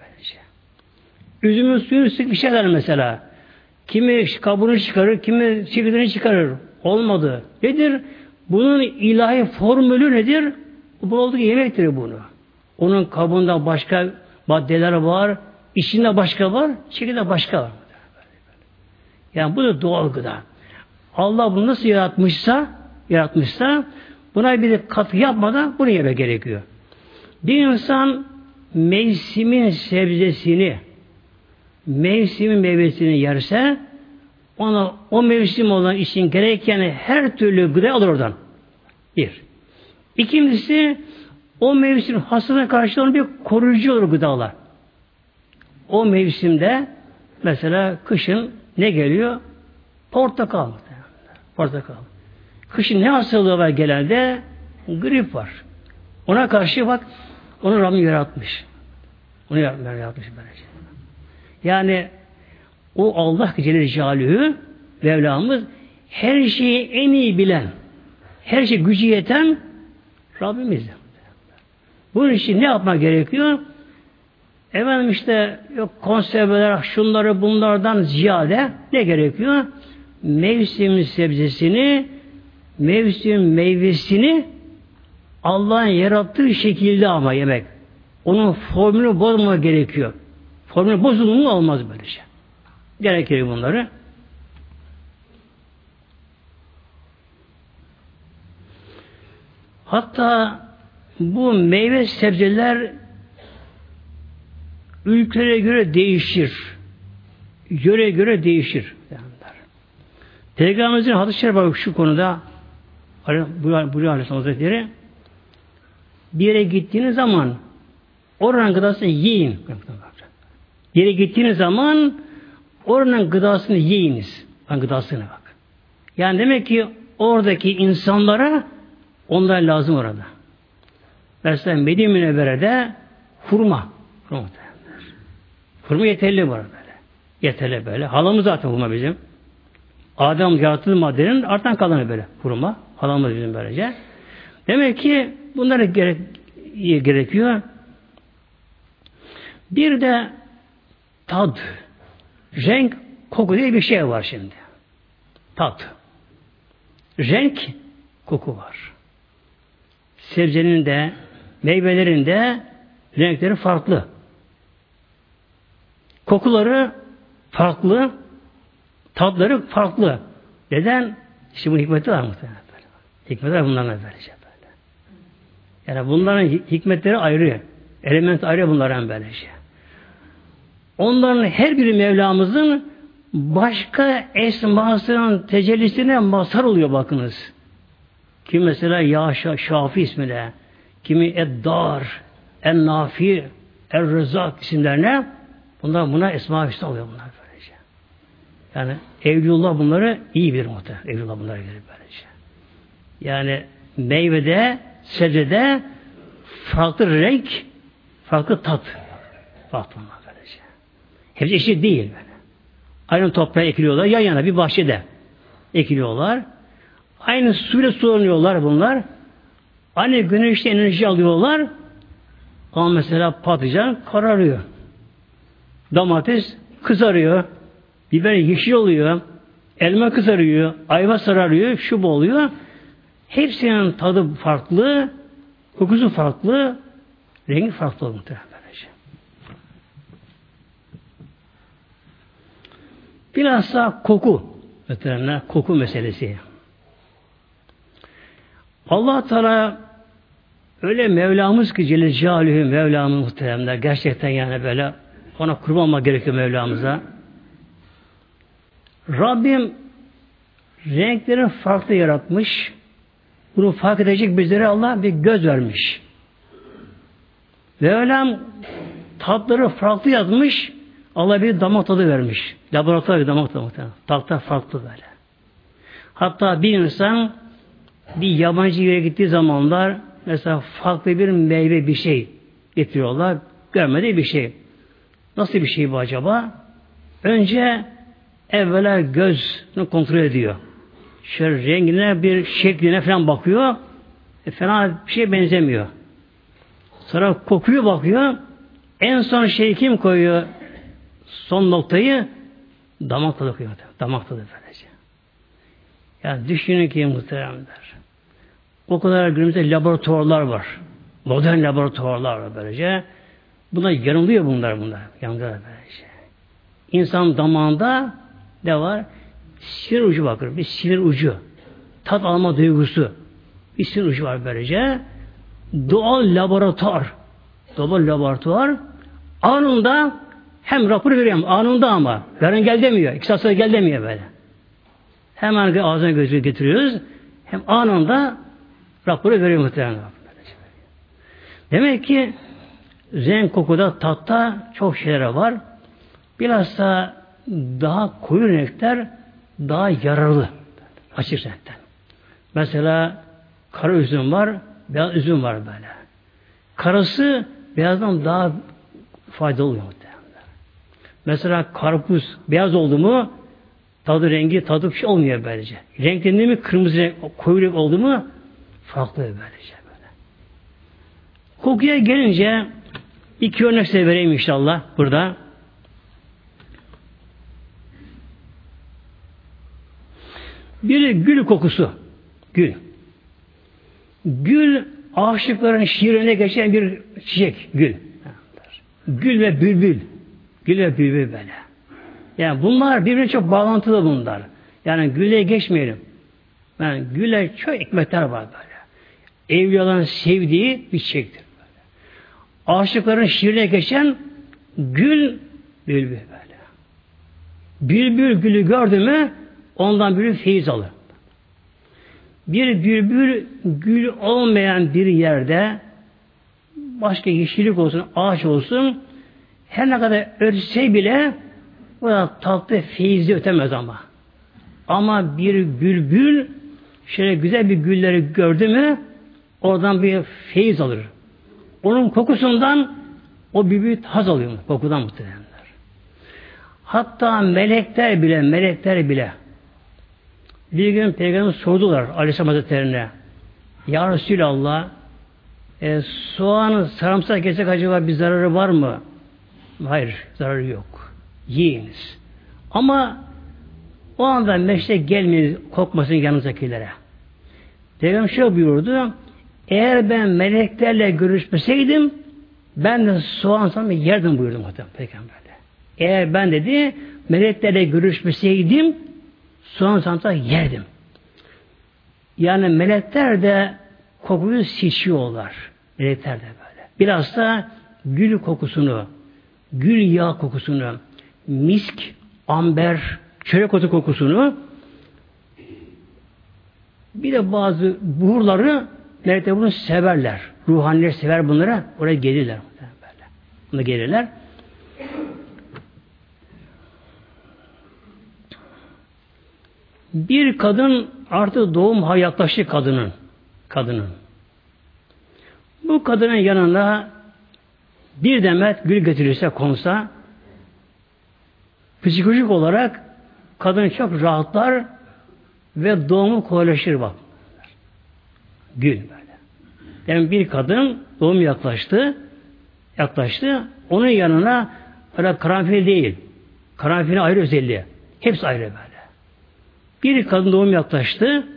Üzümün suyunu sık bir şeyler mesela. Kimi kabuğunu çıkarır, kimi çekirdeğini çıkarır. Olmadı. Nedir? Bunun ilahi formülü nedir? Bu olduğu yemektir bunu. Onun kabında başka maddeler var, içinde başka var, şekilde başka var. Yani bu da doğal gıda. Allah bunu nasıl yaratmışsa, yaratmışsa buna bir katı yapmadan bunu yeme gerekiyor. Bir insan mevsimin sebzesini, mevsimin meyvesini yerse ona o mevsim olan için gereken her türlü gıda alır oradan. Bir. İkincisi o mevsim hastalığına karşı olan bir koruyucu olur gıdalar. O mevsimde mesela kışın ne geliyor? Portakal. Portakal. Kışın ne hastalığı var genelde? Grip var. Ona karşı bak onu Rabbim yaratmış. Onu yaratmış böylece. Yani o Allah Celle Celaluhu Mevlamız her şeyi en iyi bilen, her şey gücü yeten Rabbimiz. Bunun için ne yapmak gerekiyor? Efendim işte yok konserveler, şunları bunlardan ziyade ne gerekiyor? Mevsim sebzesini, mevsim meyvesini Allah'ın yarattığı şekilde ama yemek. Onun formülü bozma gerekiyor. Formülü bozulur mu olmaz böylece. Şey. Gerekir bunları. Hatta bu meyve sebzeler ülkelere göre değişir. Göre göre değişir. Peygamberimizin hadis-i şerif şu konuda Buyuruyor Aleyhisselam Hazretleri bir yere gittiğiniz zaman oranın gıdasını yiyin. Yere gittiğiniz zaman oranın gıdasını yiyiniz. Ben gıdasına bak. Yani demek ki oradaki insanlara onlar lazım orada. Mesela Medine Münevvere'de hurma. Hurma, hurma yeterli var böyle. Yeterli böyle. Halamız zaten hurma bizim. Adem yarattığı maddenin artan kalanı böyle hurma. Halamız bizim böylece. Demek ki bunlara gerek, gerekiyor. Bir de tad, renk, koku diye bir şey var şimdi. Tat. Renk, koku var. Sebzenin de, meyvelerin de renkleri farklı. Kokuları farklı, tatları farklı. Neden? İşte bu hikmeti var muhtemelen. Hikmeti var bunlarla böylece böyle. Yani bunların hikmetleri ayrı. Element ayrı bunların böylece. Onların her biri Mevlamızın başka esmasının tecellisine mazhar oluyor bakınız. Kim mesela Yaşa Şafi ismine, kimi Eddar, En Nafi, Er Rızak isimlerine bunlar buna esma hüsnü oluyor bunlar böylece. Yani Evliullah bunları iyi bir muhtemelen. Evliullah bunları gelir böylece. Yani meyvede, sebzede farklı renk, farklı tat. Farklı. Hepsi eşit değil. Aynı toprağa ekiliyorlar. Yan yana bir bahçede ekiliyorlar. Aynı suyla sulanıyorlar bunlar. Aynı güneşte enerji alıyorlar. Ama mesela patlıcan kararıyor. Domates kızarıyor. Biber yeşil oluyor. Elma kızarıyor. Ayva sararıyor. Şu oluyor. Hepsinin tadı farklı. Kokusu farklı. Rengi farklı muhtemelen. Bilhassa koku. Muhtemelen koku meselesi. Allah Teala öyle Mevlamız ki Celle Celaluhu Mevlamız muhteremler gerçekten yani böyle ona kurban olmak gerekiyor Mevlamıza. Rabbim renkleri farklı yaratmış. Bunu fark edecek bizlere Allah bir göz vermiş. Mevlam tatları farklı yazmış. Allah bir damak tadı vermiş. Laboratuvar bir damak tadı. Tatlar farklı böyle. Hatta bir insan bir yabancı yere gittiği zamanlar mesela farklı bir meyve bir şey getiriyorlar. Görmediği bir şey. Nasıl bir şey bu acaba? Önce evvela gözünü kontrol ediyor. Şöyle rengine bir şekline falan bakıyor. E, fena bir şey benzemiyor. Sonra kokuyu bakıyor. En son şey kim koyuyor? Son noktayı damak tadı koyuyor. Damak tadı böylece. Yani düşünün ki muhteremler. O kadar günümüzde laboratuvarlar var. Modern laboratuvarlar var böylece. Buna yanılıyor bunlar bunlar. Yanılıyor böylece. İnsan damağında ne var? Sinir ucu bakır. Bir sinir ucu. Tat alma duygusu. Bir sinir ucu var böylece. Doğal laboratuvar. Doğal laboratuvar anında hem rapor veriyorum anında ama. Yarın gel demiyor. İki saat sonra gel demiyor böyle. Hemen ağzına gözü getiriyoruz. Hem anında raporu veriyor muhtemelen. Demek ki renk kokuda, tatta çok şeyler var. Bilhassa daha koyu renkler daha yararlı. Açık renkten. Mesela kara üzüm var, beyaz üzüm var böyle. Karası beyazdan daha faydalı oluyor. Mesela karpuz beyaz oldu mu tadı rengi tadı bir şey olmuyor böylece. Renklendi mi kırmızı renk, koyu renk oldu mu farklı böylece böyle. Kokuya gelince iki örnek size vereyim inşallah burada. Biri gül kokusu. Gül. Gül aşıkların şiirine geçen bir çiçek. Gül. Gül ve bülbül. Gül ve bülbül böyle. Yani bunlar birbirine çok bağlantılı bunlar. Yani güle geçmeyelim. Yani güle çok ekmekler var böyle. Evliyaların sevdiği bir çiçektir. Böyle. Aşıkların şiirine geçen gül bülbül böyle. Bülbül gülü gördü mü ondan bir feyiz alır. Bir bülbül gül olmayan bir yerde başka yeşillik olsun, ağaç olsun her ne kadar ötse bile o da tatlı feyizli ötemez ama. Ama bir bülbül şöyle güzel bir gülleri gördü mü oradan bir feyiz alır. Onun kokusundan o bülbül haz alıyor kokudan muhtemelenler. Hatta melekler bile melekler bile bir gün Peygamber sordular Aleyhisselam Hazretleri'ne Ya Resulallah e, soğanı sarımsak kesek acaba bir zararı var mı? Hayır, zararı yok. Yiyiniz. Ama o anda meşte gelmeyin, kokmasın yanınızdakilere. Peygamber şöyle buyurdu. Eğer ben meleklerle görüşmeseydim ben de soğan sana yerdim buyurdu muhtemelen Peygamber'de. Eğer ben dedi meleklerle görüşmeseydim soğan sana yerdim. Yani melekler de kokuyu seçiyorlar. Melekler de böyle. Biraz da gül kokusunu, gül yağı kokusunu, misk, amber, çörek otu kokusunu bir de bazı buhurları melekler bunu severler. Ruhaniler sever bunlara. Oraya gelirler. Buna gelirler. Bir kadın artık doğum yaklaştı kadının. Kadının. Bu kadının yanına bir demet gül getirirse konsa psikolojik olarak kadın çok rahatlar ve doğumu kolaylaşır bak. Gül böyle. Yani bir kadın doğum yaklaştı yaklaştı. Onun yanına öyle karanfil değil. Karanfilin ayrı özelliği. Hepsi ayrı böyle. Bir kadın doğum yaklaştı.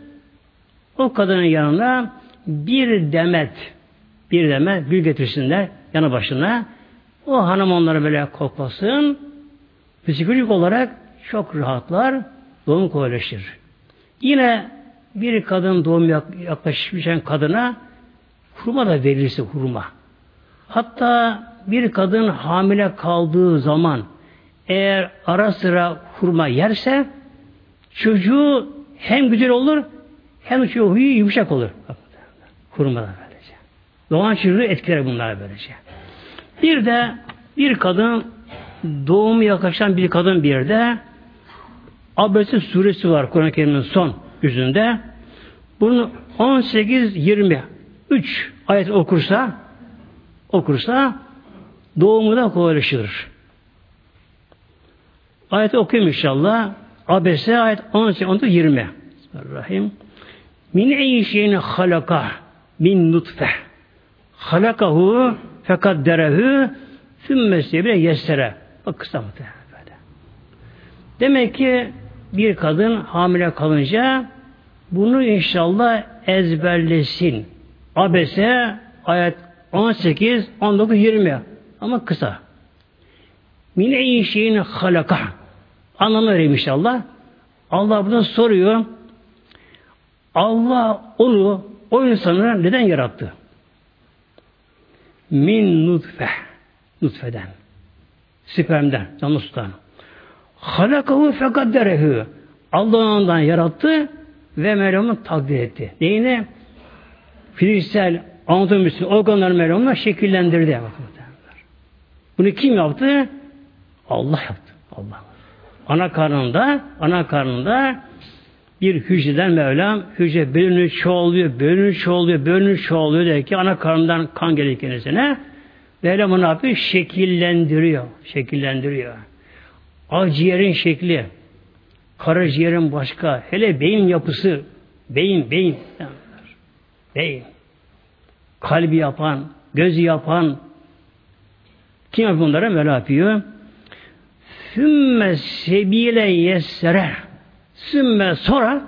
O kadının yanına bir demet bir demet gül getirsinler yanı başına. O hanım onları böyle koklasın. Psikolojik olarak çok rahatlar. Doğum kolaylaşır. Yine bir kadın doğum yaklaşmışken kadına hurma da verirse hurma. Hatta bir kadın hamile kaldığı zaman eğer ara sıra hurma yerse çocuğu hem güzel olur hem çocuğu huyu yumuşak olur. Hurma çocuğu etkiler bunlar böylece. Bir de bir kadın doğumu yaklaşan bir kadın bir yerde Abese suresi var Kur'an-ı Kerim'in son yüzünde. Bunu 18-20 3 ayet okursa okursa doğumu da kolaylaşır. Ayeti okuyayım inşallah. Abese ayet 18 20. Bismillahirrahmanirrahim. Min eyyi şeyini halaka min nutfe. Halakahu fekadderehu sümmesi bile yessere. Bak kısa böyle. Demek ki bir kadın hamile kalınca Bunu inşallah ezberlesin. Abese ayet 18, 19, 20 ama kısa. Mine iyi şeyin halaka. Anlamı inşallah. Allah burada soruyor. Allah onu, o insanı neden yarattı? Min nutfe. Nutfeden. Spermden. Canlı sudan. Halakahu fekadderehu. Allah ondan yarattı ve Meryem'i takdir etti. Neyine? Fiziksel anatomisini, organları Meryem'le şekillendirdi. Bunu kim yaptı? Allah yaptı. Allah. Ana karnında, ana karnında bir hücreden Mevlam hücre bölünür çoğalıyor, bölünür çoğalıyor, bölünür çoğalıyor der ki ana karnından kan geliyor kendisine. Mevlam onu yapıyor? Şekillendiriyor. Şekillendiriyor. Akciğerin şekli, karaciğerin başka, hele beyin yapısı, beyin, beyin, beyin, kalbi yapan, gözü yapan, kim yapıyor bunları? Mevla yapıyor. Sümme sebile yessere. Sümme sonra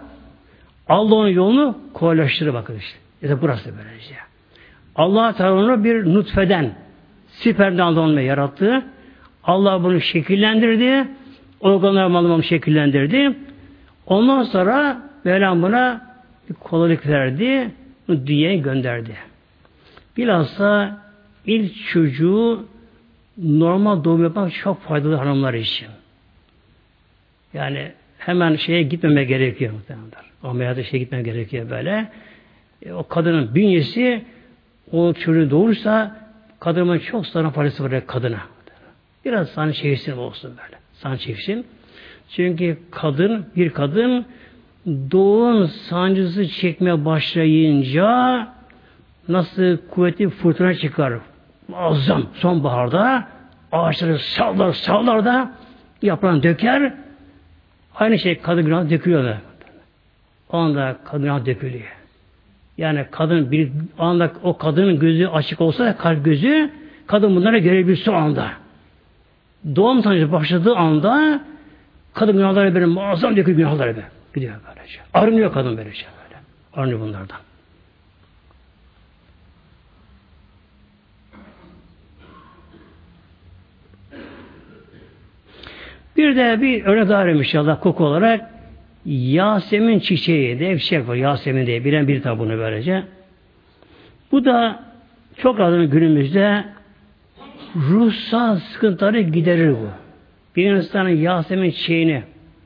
Allah'ın yolunu kolaylaştırır bakın işte. İşte burası böylece. Allah Teala onu bir nutfeden, siperden Allah'ın yarattı. Allah bunu şekillendirdi. Organlar malımı şekillendirdi. Ondan sonra Mevlam buna bir kolaylık verdi. Bunu dünyaya gönderdi. Bilhassa ilk çocuğu normal doğum yapmak çok faydalı hanımlar için. Yani hemen şeye gitmeme gerekiyor muhtemelen. Ameliyata şeye gitmem gerekiyor böyle. E, o kadının bünyesi o çocuğu doğursa kadının çok sana faydası var kadına. Biraz sana çevirsin olsun böyle. Sana çevirsin. Çünkü kadın, bir kadın doğum sancısı çekmeye başlayınca nasıl kuvvetli fırtına çıkar. Muazzam sonbaharda ağaçları sallar sallar da yaprağını döker. Aynı şey kadın günah dökülüyor da. O anda kadın günah dökülüyor. Yani kadın bir anda o kadının gözü açık olsa kalp gözü kadın bunları görebilir o anda. Doğum sancısı başladığı anda kadın günahları böyle muazzam dökülüyor günahları böyle. Gidiyor böylece. Arınıyor kadın böylece böyle. Arınıyor bunlardan. Bir de bir örnek daha vereyim inşallah koku olarak. Yasemin çiçeği diye bir şey var. Yasemin diye bilen bir tabi bunu böylece. Bu da çok adını günümüzde ruhsal sıkıntıları giderir bu. Bir insanın Yasemin çiçeğini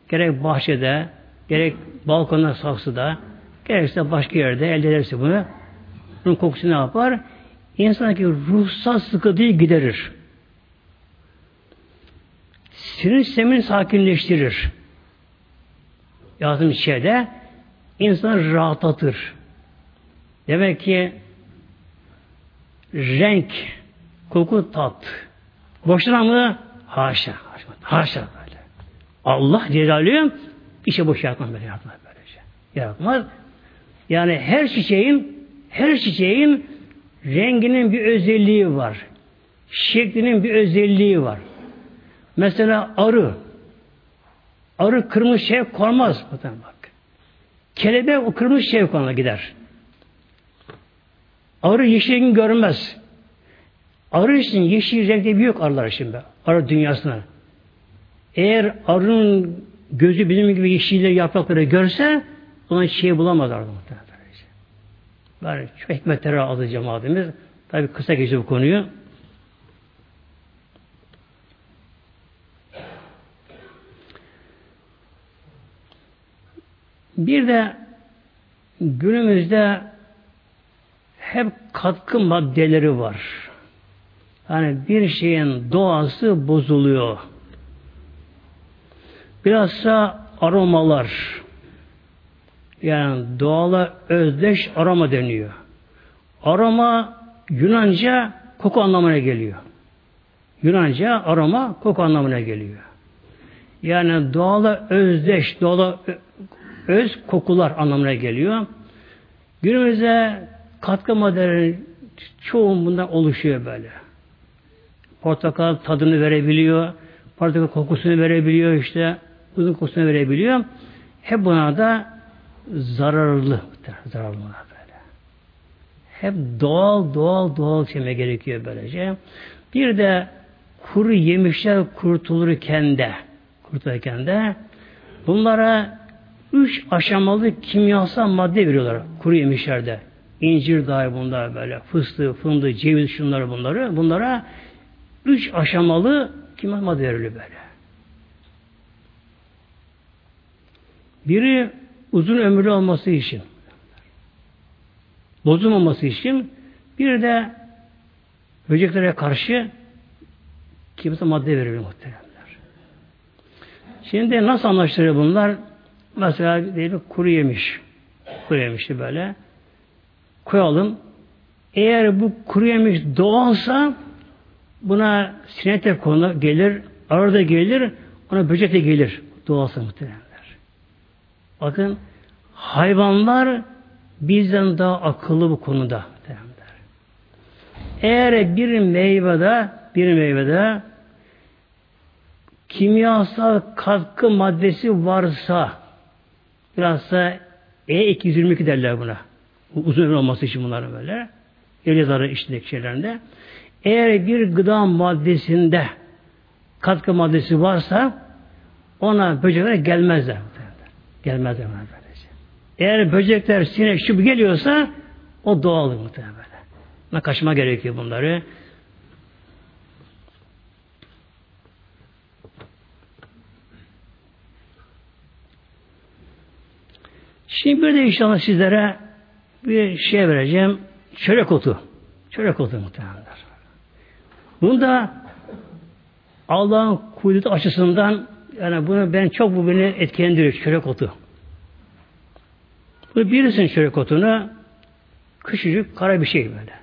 gerek bahçede, gerek balkonda, saksıda, gerekse başka yerde elde ederse bunu, bunun kokusu ne yapar? İnsandaki ruhsal sıkıntıyı giderir sinir sistemini sakinleştirir. Yazım şeyde insan rahatlatır. Demek ki renk, koku, tat. Boşuna mı? Haşa. Haşa, böyle. Allah Celaluhu bir şey boş yaratmaz böyle yaratmaz böylece. Yaratmaz. Yani her çiçeğin her çiçeğin renginin bir özelliği var. Şeklinin bir özelliği var. Mesela arı. Arı kırmızı şey konmaz. Bak. Kelebek o kırmızı şey konuna gider. Arı yeşil görmez. Arı için yeşil renkte büyük arılar şimdi. Arı dünyasına. Eğer arının gözü bizim gibi yeşilleri yaprakları görse ona şey bulamaz arı muhtemelen. Yani çok hikmetleri aldı cemaatimiz. Tabi kısa geçiyor bu konuyu. Bir de günümüzde hep katkı maddeleri var. Yani bir şeyin doğası bozuluyor. Bilhassa aromalar. Yani doğala özdeş aroma deniyor. Aroma Yunanca koku anlamına geliyor. Yunanca aroma koku anlamına geliyor. Yani doğala özdeş, doğala öz kokular anlamına geliyor. Günümüzde katkı maddeleri çoğun bundan oluşuyor böyle. Portakal tadını verebiliyor, portakal kokusunu verebiliyor işte, uzun kokusunu verebiliyor. Hep buna da zararlı. Zararlı böyle. Hep doğal doğal doğal çeme gerekiyor böylece. Bir de kuru yemişler kurtulurken de kurtulurken de bunlara üç aşamalı kimyasal madde veriyorlar kuru yemişlerde. İncir dahi bunlar böyle, fıstığı, fındığı, ceviz şunları bunları. Bunlara üç aşamalı kimyasal madde veriliyor böyle. Biri uzun ömürlü olması için, bozulmaması için, bir de böceklere karşı kimse madde veriyor muhteremler. Şimdi nasıl anlaşılıyor bunlar? Mesela diyelim kuru yemiş. Kuru yemişti böyle. Koyalım. Eğer bu kuru yemiş doğalsa buna sinek de konu gelir, arada gelir, ona böcek de gelir. Doğalsa muhteremler. Bakın hayvanlar bizden daha akıllı bu konuda. Eğer bir meyvede bir meyvede kimyasal katkı maddesi varsa biraz da E222 derler buna. Uzun ömür olması için bunların böyle. El yazarı içindeki şeylerinde. Eğer bir gıda maddesinde katkı maddesi varsa ona böcekler gelmezler. Gelmezler ona böylece. Eğer böcekler, sinek, şu geliyorsa o doğal muhtemelen. Buna kaçma gerekiyor bunları. Şimdi bir de inşallah sizlere bir şey vereceğim. Çörek otu. Çörek otu muhtemelen. Bunda Allah'ın kudreti açısından yani bunu ben çok bu beni etkilendiriyor çörek otu. Bu bilirsin çörek otunu küçücük kara bir şey böyle.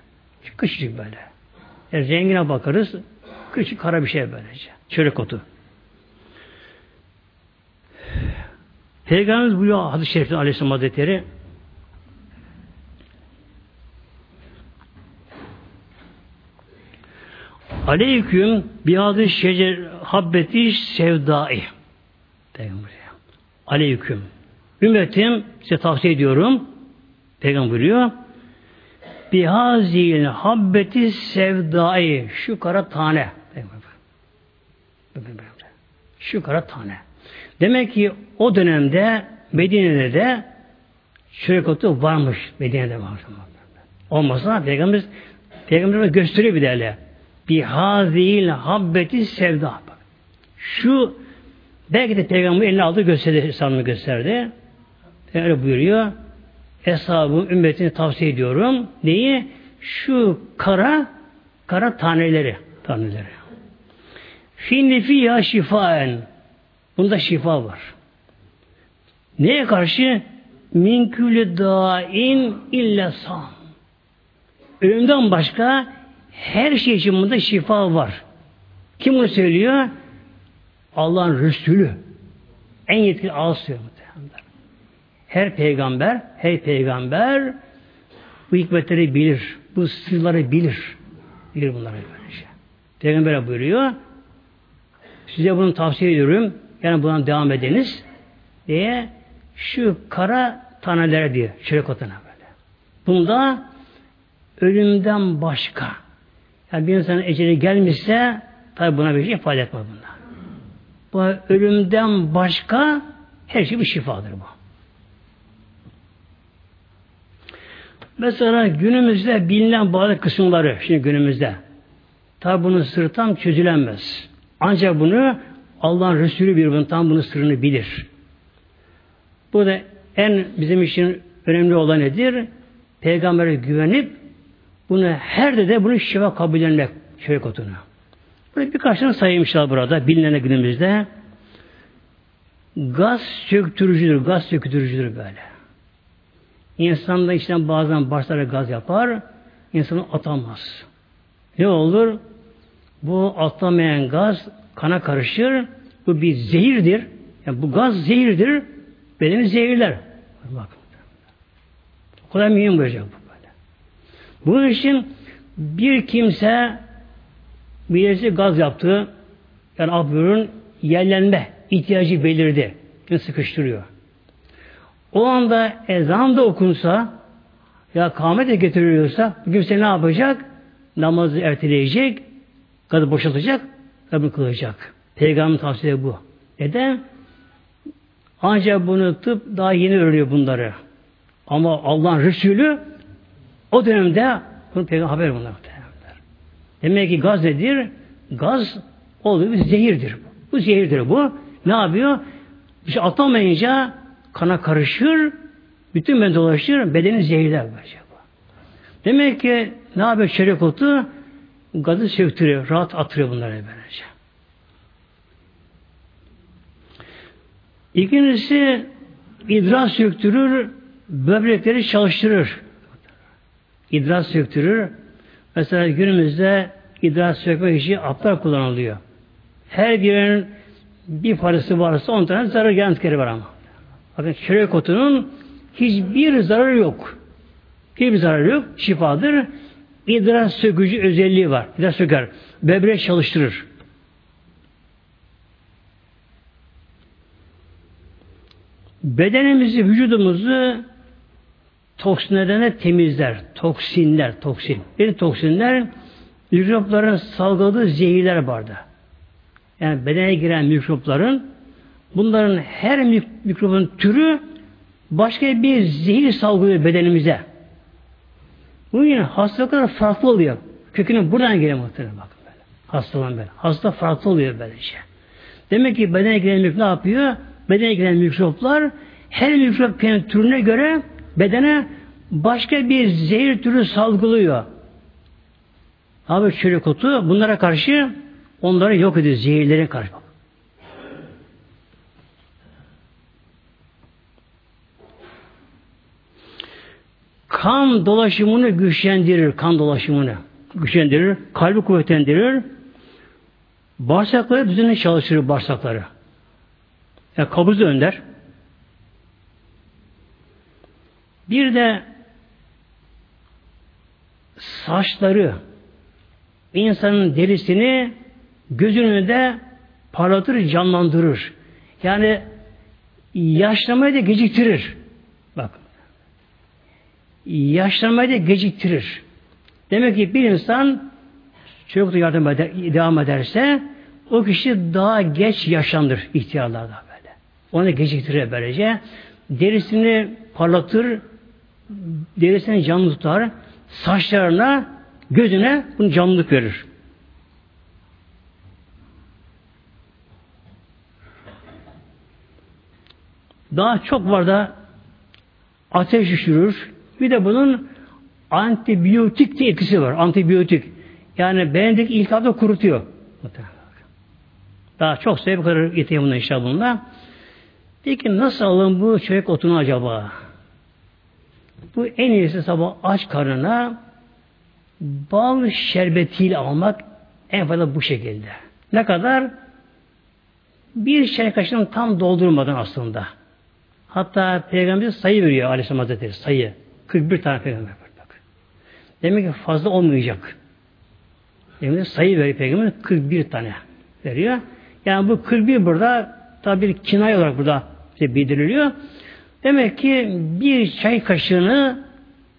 Küçücük böyle. Yani rengine bakarız küçük kara bir şey böylece. Çörek otu. Peygamberimiz buyuruyor hadis-i şerifte Aleyhisselam Hazretleri Aleyküm biadı şecer habbeti sevdai. Peygamber. Aleyküm. Ümmetim size tavsiye ediyorum. Peygamber buyuruyor. Bihazil habbeti sevdai. Şu kara tane. Şu kara tane. Demek ki o dönemde Medine'de de çörek otu varmış. Medine'de varmış. Olmasa Peygamber Peygamber gösteriyor bir derle. Bihazil habbeti sevda. Şu belki de Peygamber elini aldı gösterdi, hesabını gösterdi. Öyle buyuruyor. Hesabı ümmetini tavsiye ediyorum. Neyi? Şu kara kara taneleri. Taneleri. Finni fiyya şifaen. Bunda şifa var. Neye karşı? Minkülü dain illa sam. Ölümden başka her şey için bunda şifa var. Kim bunu söylüyor? Allah'ın Resulü. En yetkili ağız söylüyor. Her peygamber, her peygamber bu hikmetleri bilir. Bu sırları bilir. Bilir bunları böylece. Peygamber buyuruyor. Size bunu tavsiye ediyorum. Yani buna devam ediniz diye şu kara tanelere diyor. Çörek otuna böyle. Bunda ölümden başka. Yani bir insanın eceli gelmişse tabi buna bir şey ifade etmez bunda. Bu ölümden başka her şey bir şifadır bu. Mesela günümüzde bilinen bazı kısımları, şimdi günümüzde, tabi bunun sırrı tam çözülemez. Ancak bunu Allah'ın Resulü bir bunun tam bunun sırrını bilir. Bu da en bizim için önemli olan nedir? Peygamber'e güvenip bunu her de bunu şifa kabul etmek şöyle kotunu. Burada birkaç tane saymışlar burada bilinen günümüzde. Gaz söktürücüdür, gaz söktürücüdür böyle. İnsan da içten bazen başlara gaz yapar, insanı atamaz. Ne olur? Bu atlamayan gaz kana karışır, bu bir zehirdir. Yani bu gaz zehirdir, bedeni zehirler. Bak. O kadar mühim olacak bu böyle. Bunun için bir kimse birisi gaz yaptı, yani abürün yerlenme ihtiyacı belirdi. Yani sıkıştırıyor. o anda ezan da okunsa ya kâhmet de getiriliyorsa bu kimse ne yapacak? Namazı erteleyecek, kadın boşaltacak, Rabbim kılacak. Peygamber tavsiye bu. Neden? Ancak bunu tıp daha yeni öğreniyor bunları. Ama Allah'ın Resulü o dönemde bunu peygamber haber bunlar. Demek ki gaz nedir? Gaz olduğu bir zehirdir. Bu zehirdir bu. Ne yapıyor? Bir şey atamayınca kana karışır, bütün ben dolaşır, bedeni zehirler. Demek ki ne yapıyor çörek otu? Gazı söktürüyor, rahat atıyor bunları böylece. İkincisi idrar söktürür, böbrekleri çalıştırır. İdrar söktürür. Mesela günümüzde idrar sökmek için aptal kullanılıyor. Her birinin bir parası varsa on tane zarar garantikleri var ama. Bakın çörek otunun hiçbir zararı yok. Hiçbir zararı yok. Şifadır. İdrar sökücü özelliği var. İdrar söker. Böbrek çalıştırır. Bedenimizi, vücudumuzu toksinlerden temizler. Toksinler, toksin. Bir toksinler mikropların salgıladığı zehirler vardı. Yani bedene giren mikropların bunların her mikrobun türü başka bir zehir salgılıyor bedenimize. Bu yine hastalıklar farklı oluyor. Kökünü buradan geliyor muhtemelen bakın böyle. Hastalığın böyle. Hasta farklı oluyor böylece. Demek ki bedene giren mikrop ne yapıyor? Bedene giren mikroplar her mikrop kendi türüne göre bedene başka bir zehir türü salgılıyor. Abi çörek otu bunlara karşı onları yok ediyor. Zehirlere karşı. Kan dolaşımını güçlendirir. Kan dolaşımını güçlendirir. Kalbi kuvvetlendirir. Bağırsakları düzenli çalıştırır bağırsakları. Yani kabız önder. Bir de saçları insanın derisini gözünü de parlatır, canlandırır. Yani yaşlamayı da geciktirir. Bak. Yaşlamayı da geciktirir. Demek ki bir insan çocukla yardım eder, devam ederse o kişi daha geç yaşlandır ihtiyarlarda böyle. Onu geciktirir böylece. Derisini parlatır, derisini canlı tutar, saçlarına, gözüne bunu canlılık verir. Daha çok var da ateş düşürür. Bir de bunun antibiyotik de etkisi var. Antibiyotik. Yani bendeki iltihabı kurutuyor. Daha çok sebep kadar getireyim bunu inşallah bunda. Peki nasıl alın bu çörek otunu acaba? Bu en iyisi sabah aç karnına bal şerbetiyle almak en fazla bu şekilde. Ne kadar? Bir çay kaşığını tam doldurmadan aslında. Hatta Peygamber sayı veriyor Aleyhisselam Hazretleri sayı. 41 tane peygamber var. Bak. Demek ki fazla olmayacak. Demek sayı veriyor peygamber 41 tane veriyor. Yani bu 41 burada tabi bir kinay olarak burada bize bildiriliyor. Demek ki bir çay kaşığını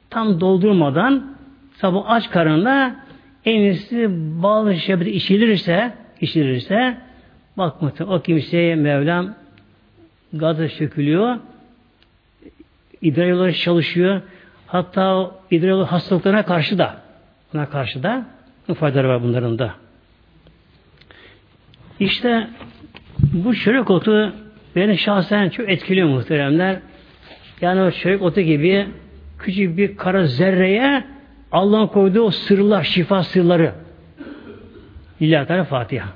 tam doldurmadan sabah aç karnında en iyisi bal şerbeti içilirse içilirse bak o kimseye Mevlam gazı sökülüyor idrar yolları çalışıyor hatta idrar yolu hastalıklarına karşı da buna karşı da faydaları var bunların da. İşte bu çörek otu beni şahsen çok etkiliyor muhteremler. Yani o çörek otu gibi küçük bir kara zerreye Allah'ın koyduğu o sırlar, şifa sırları. Lillahi Teala Fatiha.